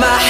my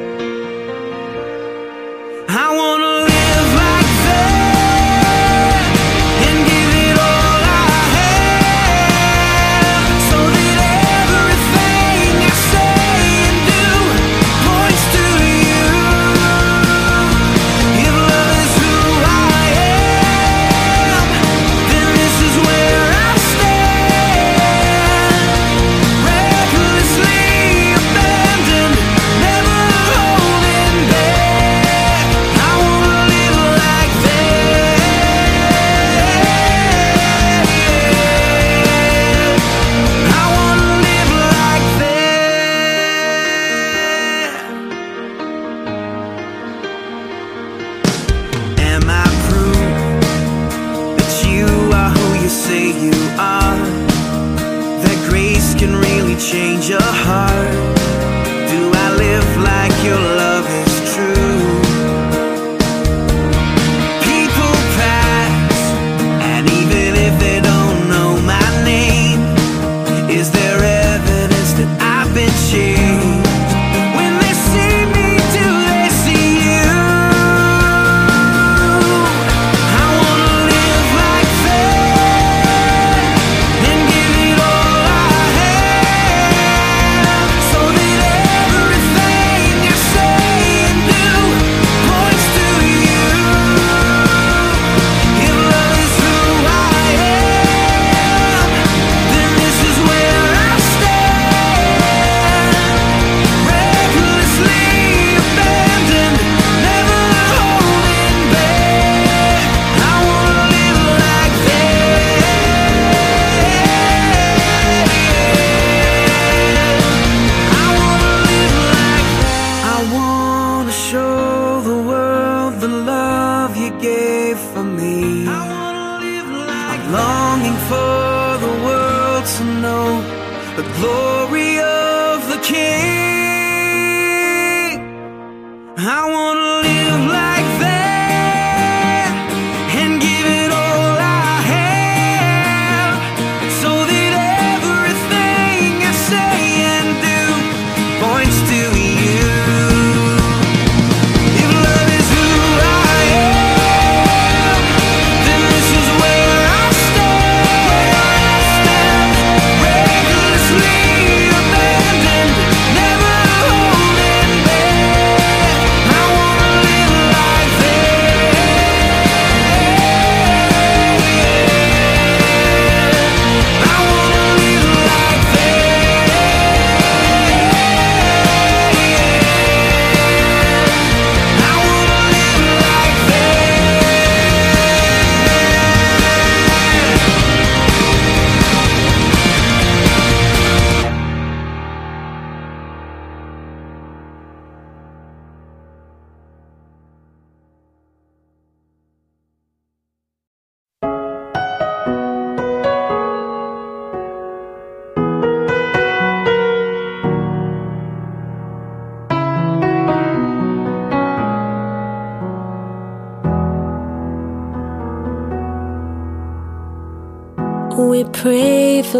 I wanna.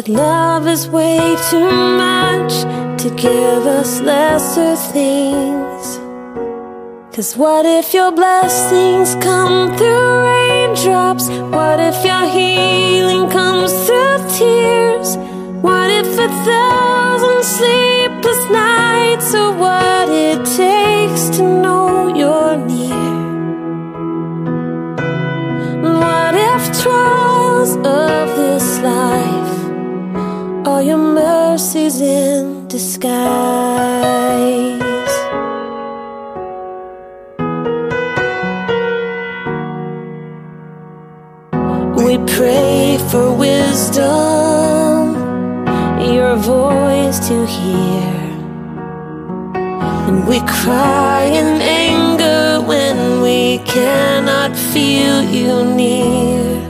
Yet love is way too much to give us lesser things. Cause what if your blessings come through raindrops? What if your healing comes through tears? What if a thousand sleepless nights are what it takes to know you're near? What if trials of this life your mercies in disguise? We pray for wisdom, your voice to hear. And we cry in anger when we cannot feel you near.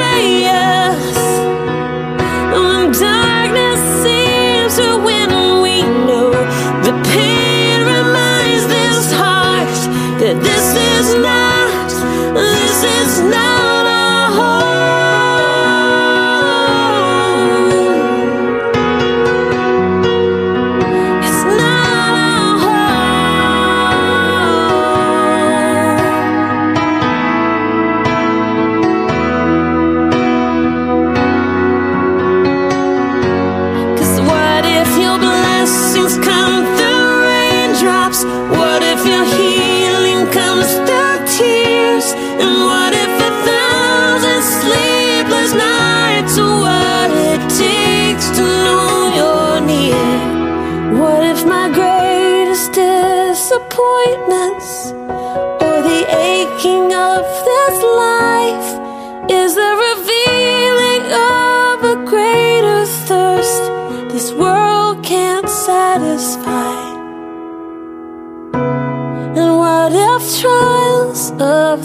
Friends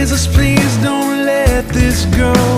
Jesus, please don't let this go.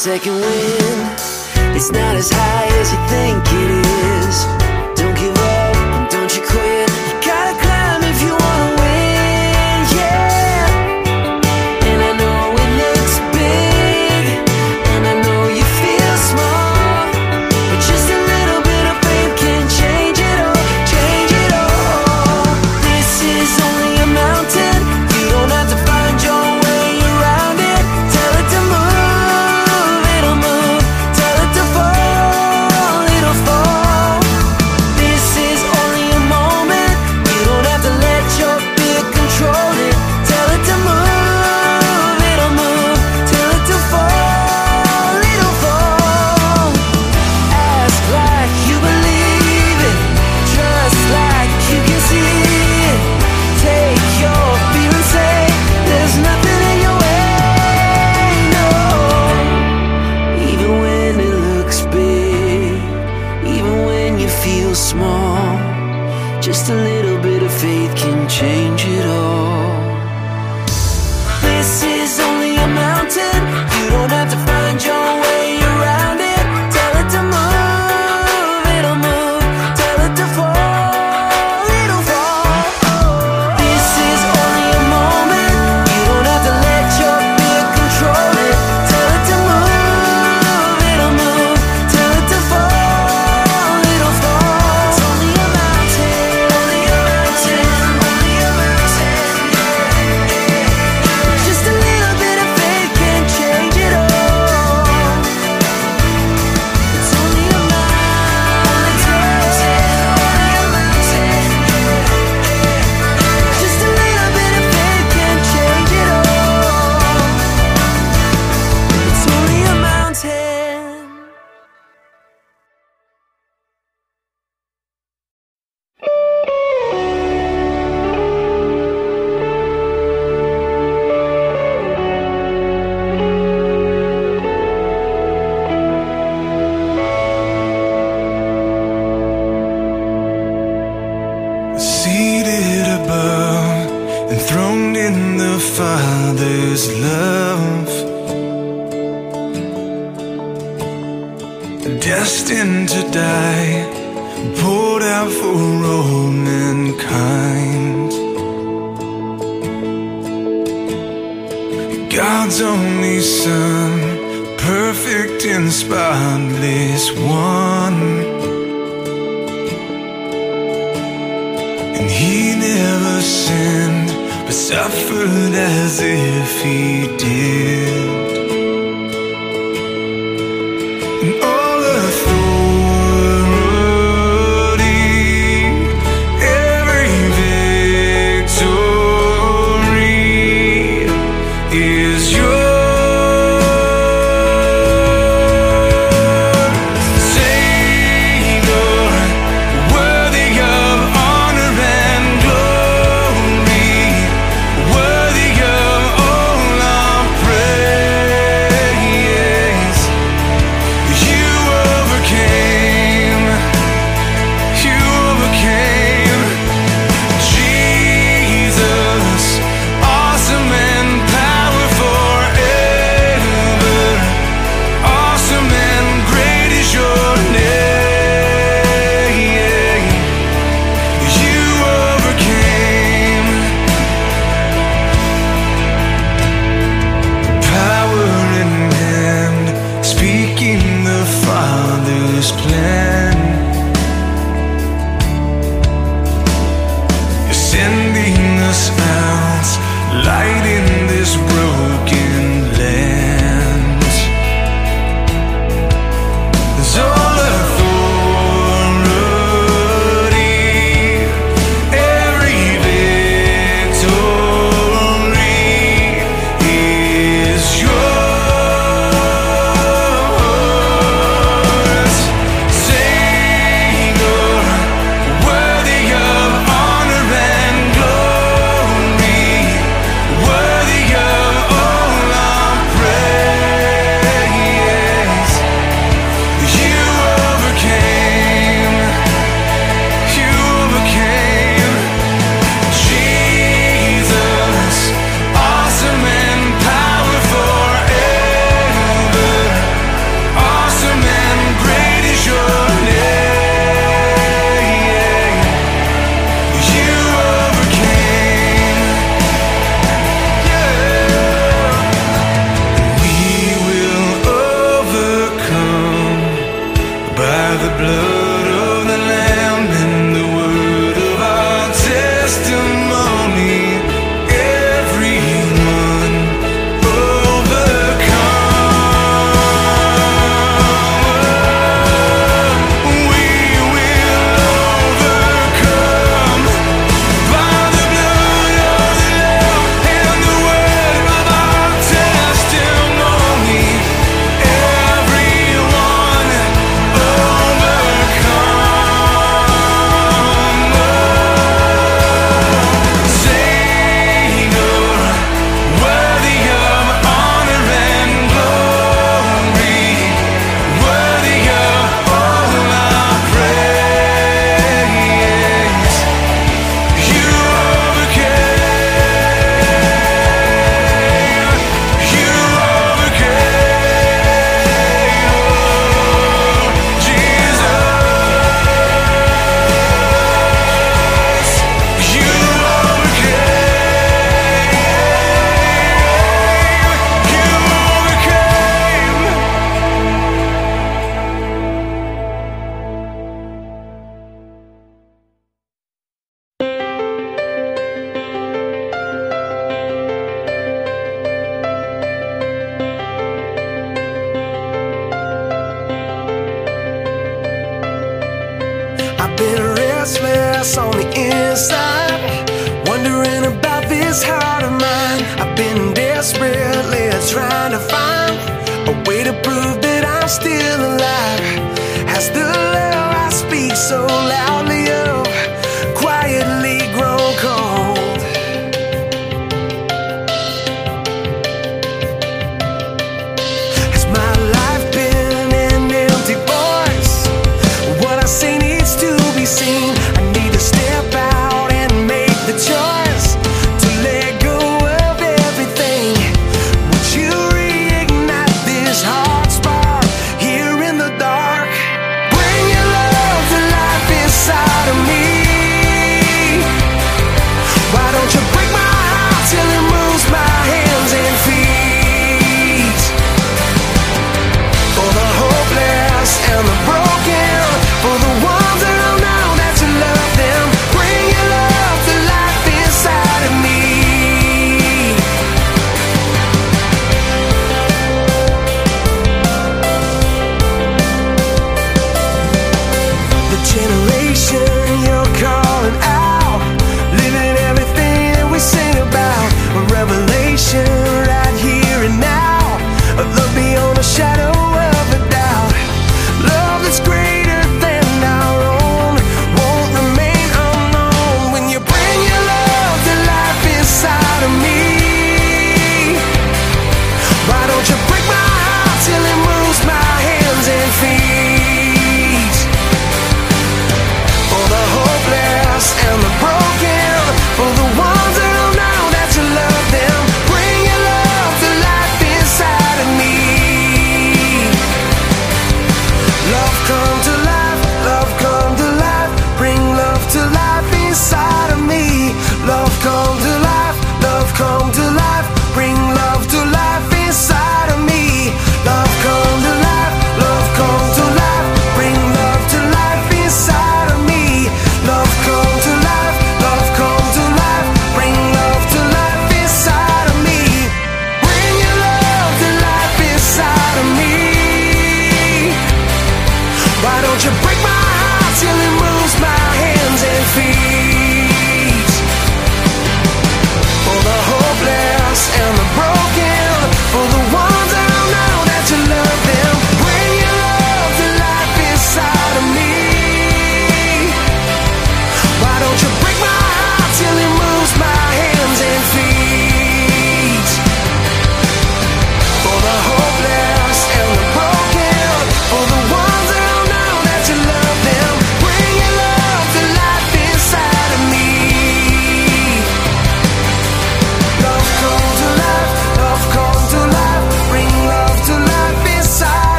second wind. It's not as high as you think it is.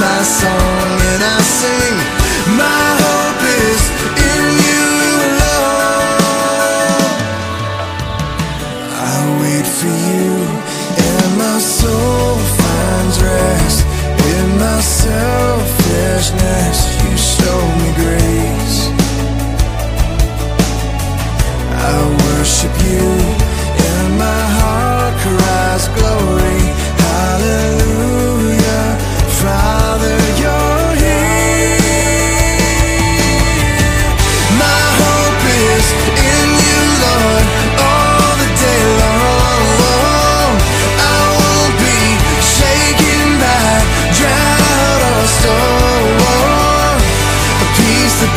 my song and I sing. My hope is in you, alone. I wait for you and my soul finds rest. In my selfishness you show me grace. I worship you.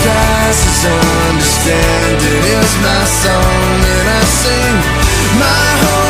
Passes understanding is my song, and I sing. My hope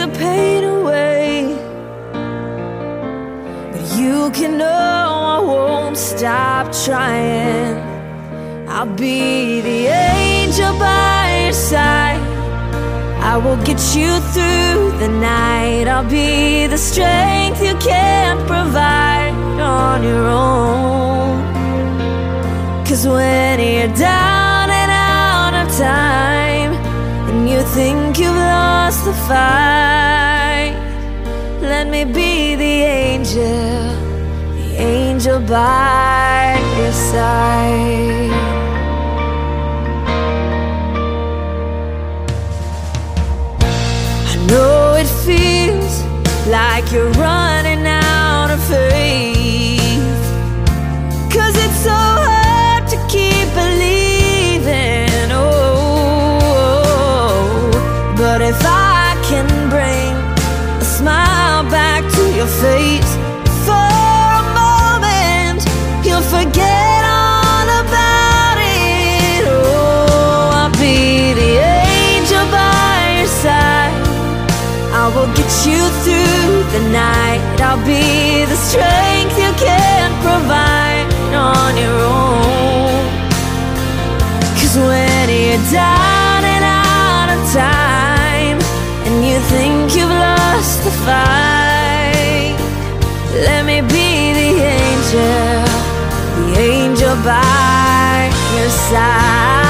the pain away. But you can know I won't stop trying. I'll be the angel by your side. I will get you through the night. I'll be the strength you can't provide on your own. Cause when you're down and out of time, think you've lost the fight, let me be the angel, the angel by your side. I know it feels like you're running your face for a moment, you'll forget all about it. Oh, I'll be the angel by your side. I will get you through the night. I'll be the strength you can't provide on your own. Cause when you're down and out of time, and you think you've lost the the let me be the angel, the angel by your side.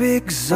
exhausting.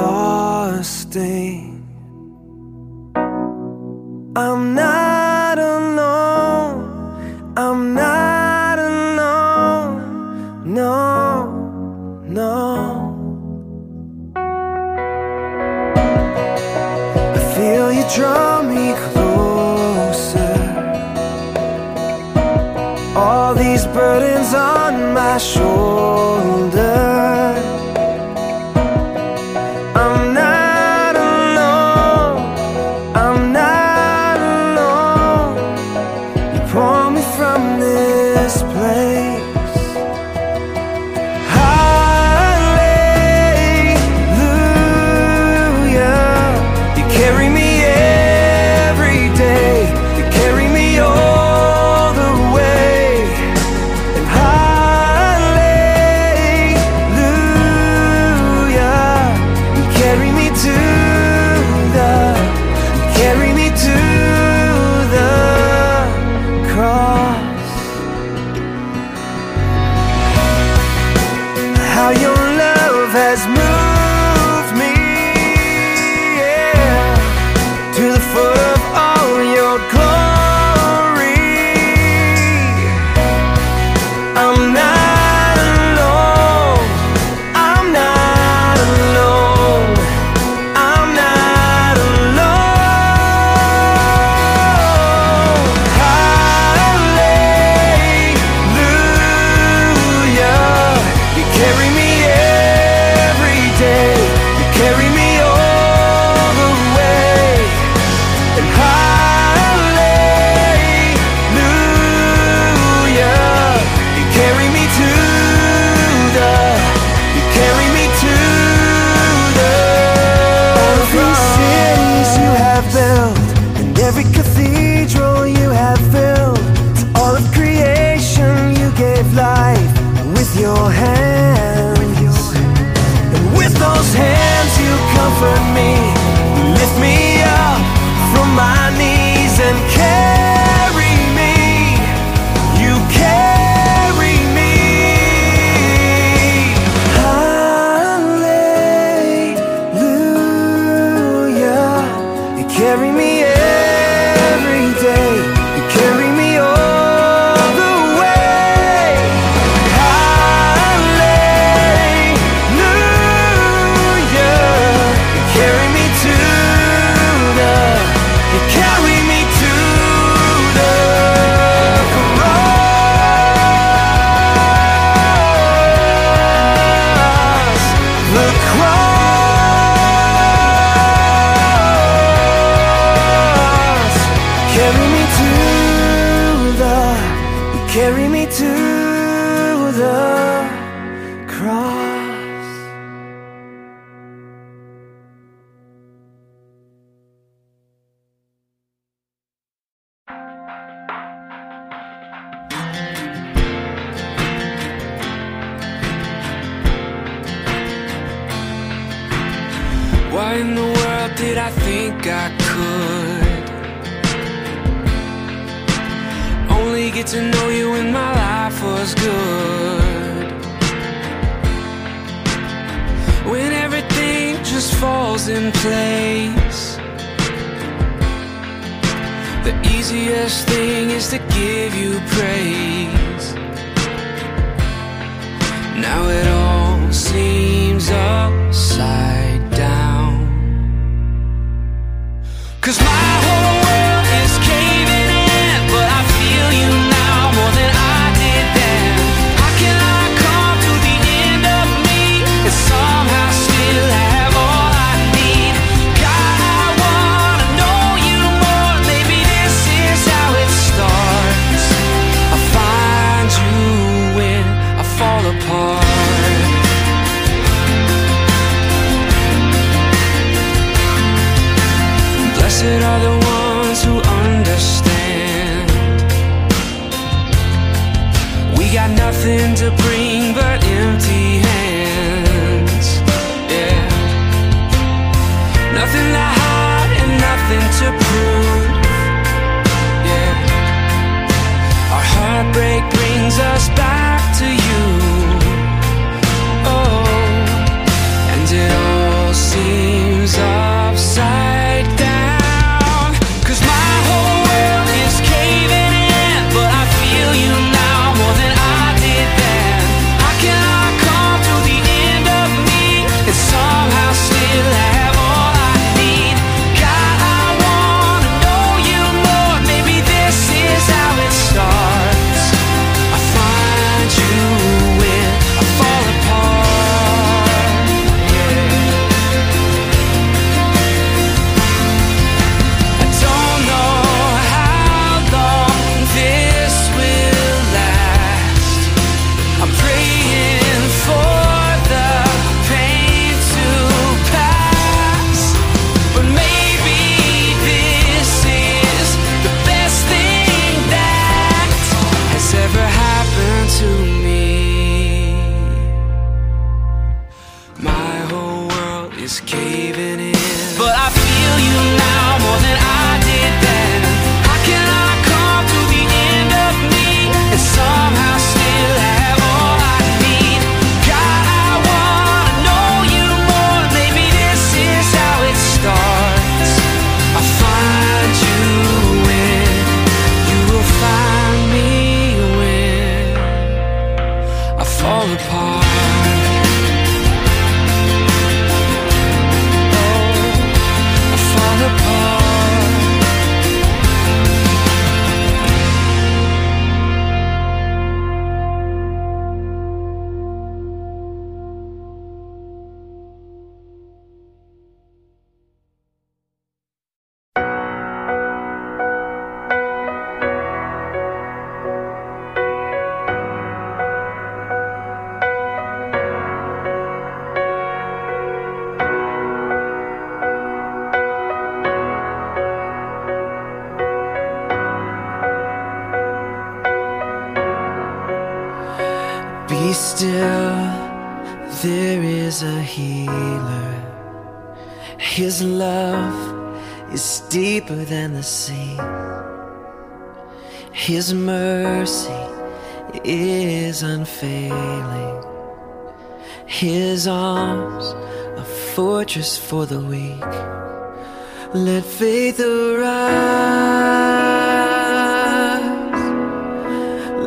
Let faith arise.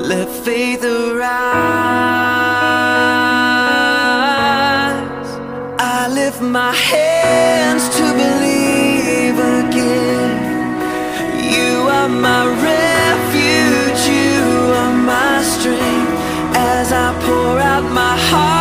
Let faith arise. I lift my hands to believe again. You are my refuge, you are my strength as I pour out my heart.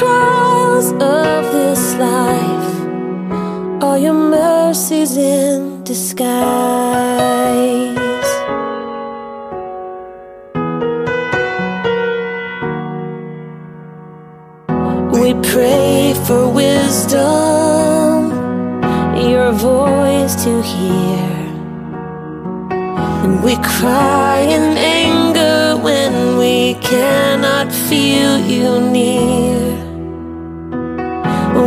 Trials of this life are your mercies in disguise? We pray for wisdom, your voice to hear. And we cry in anger when we cannot feel you near.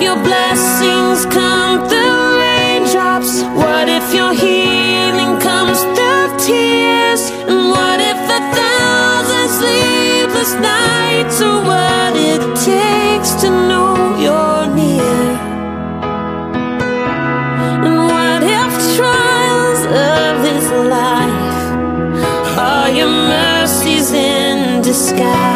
Your blessings come through raindrops? What if your healing comes through tears? And what if a thousand sleepless nights are what it takes to know you're near? And what if trials of this life are your mercies in disguise?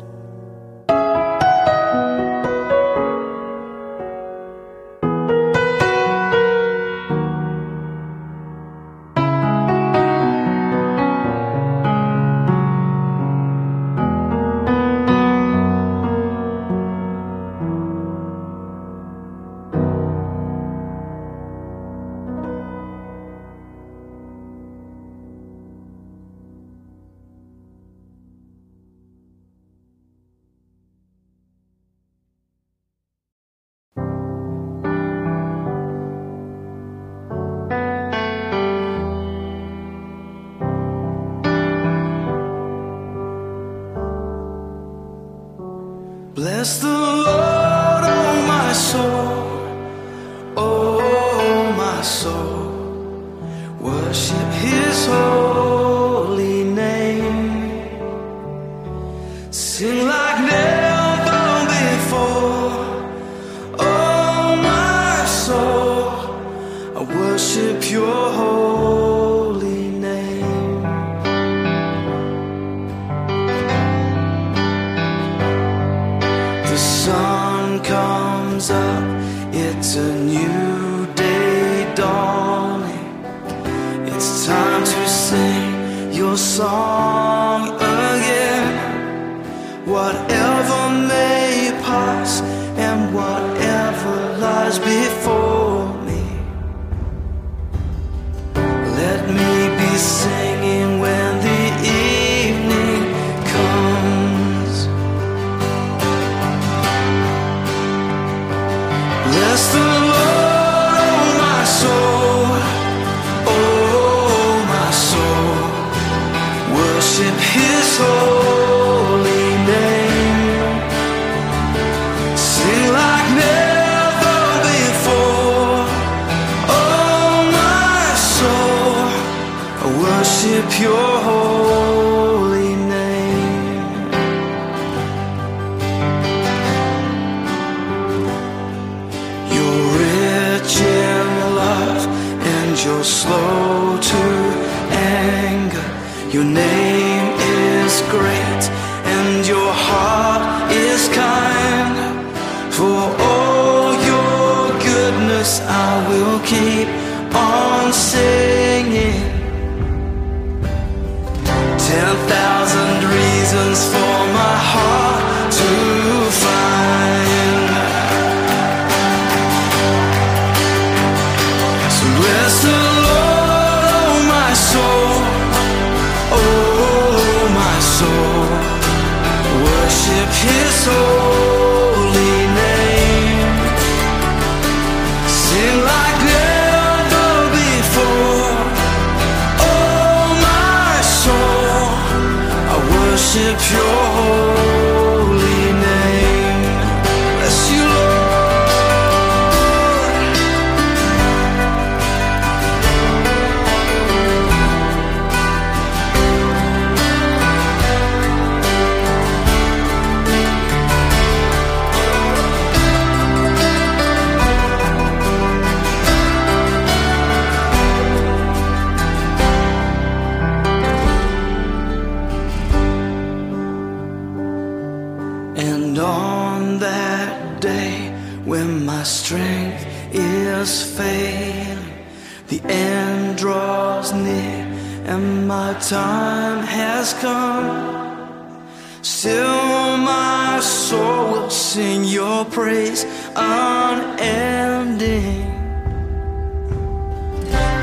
The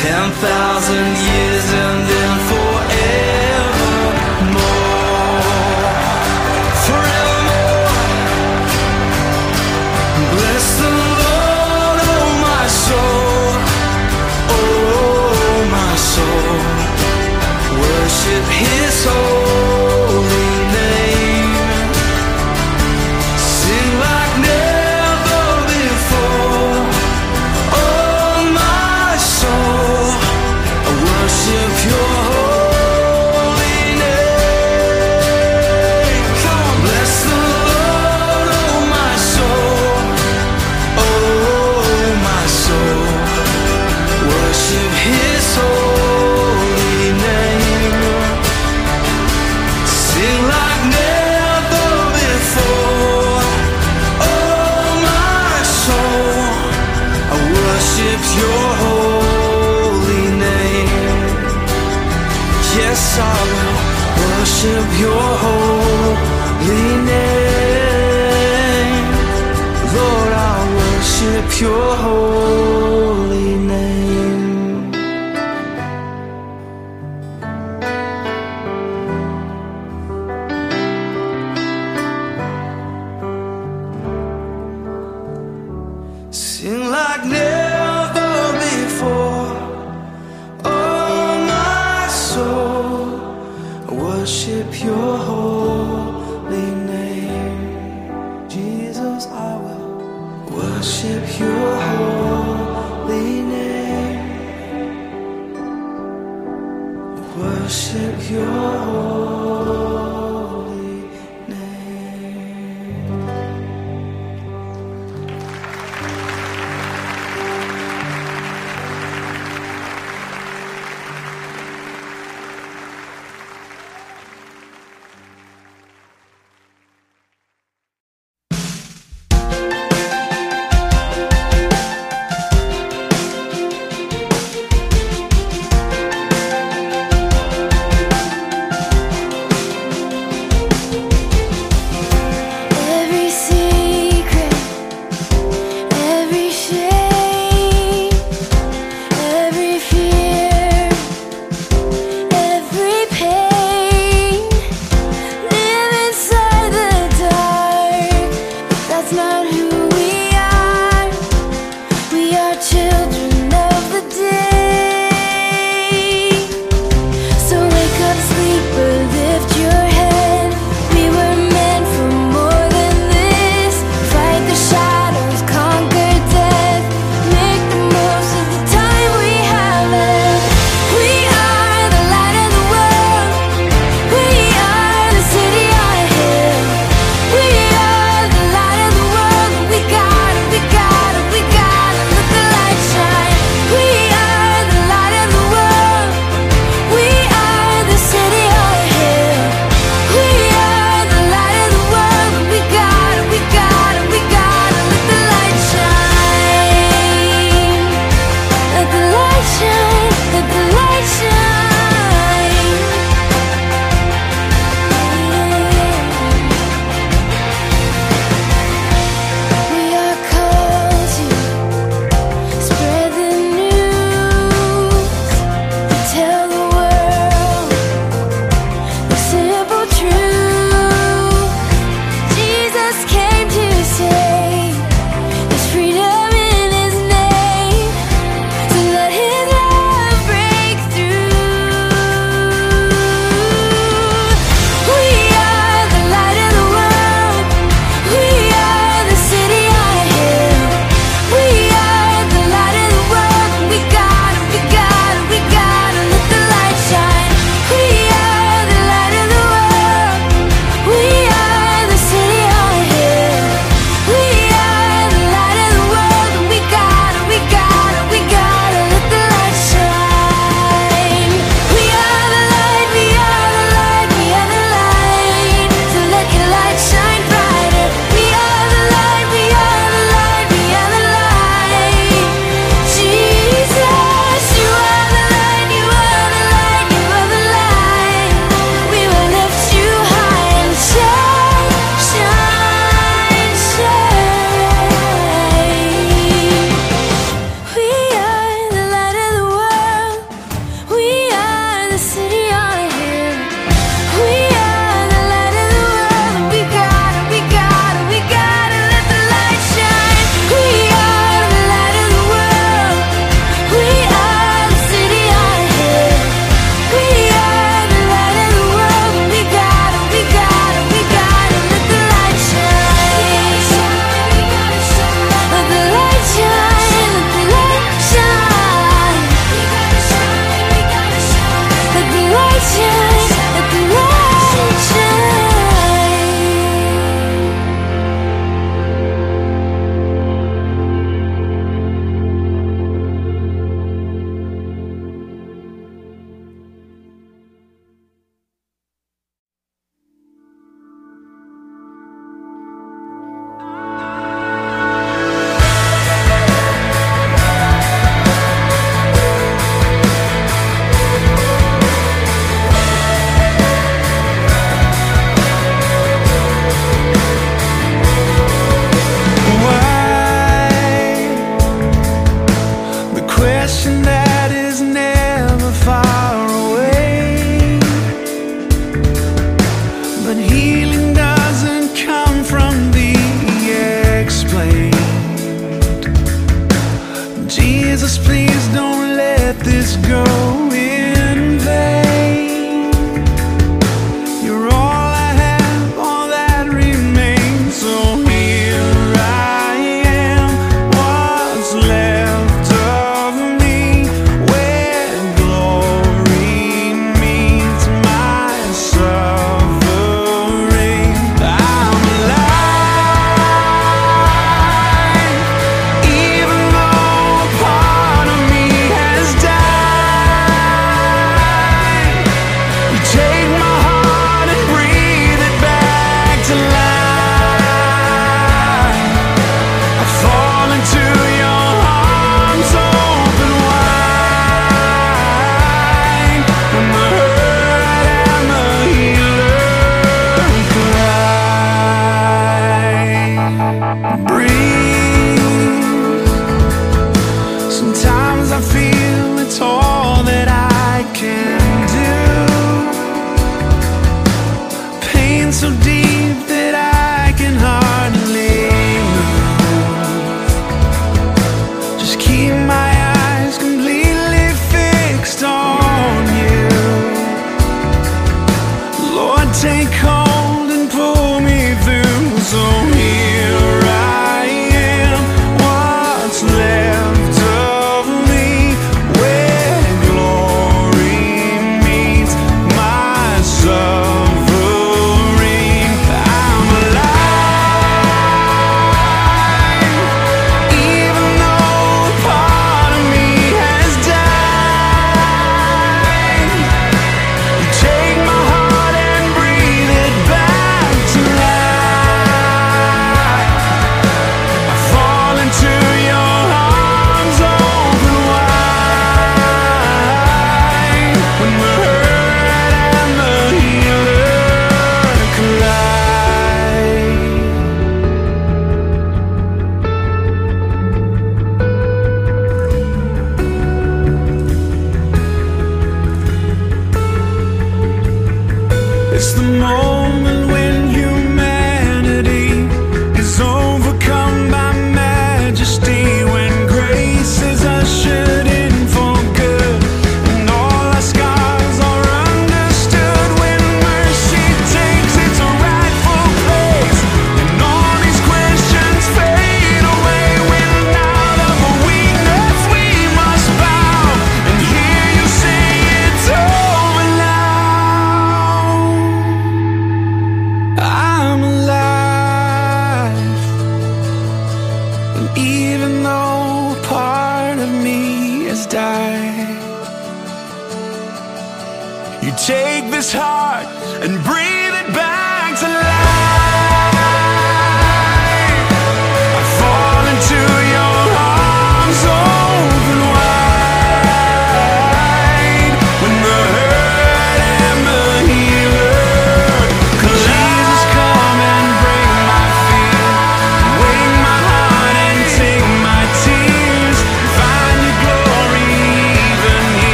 Ten thousand years in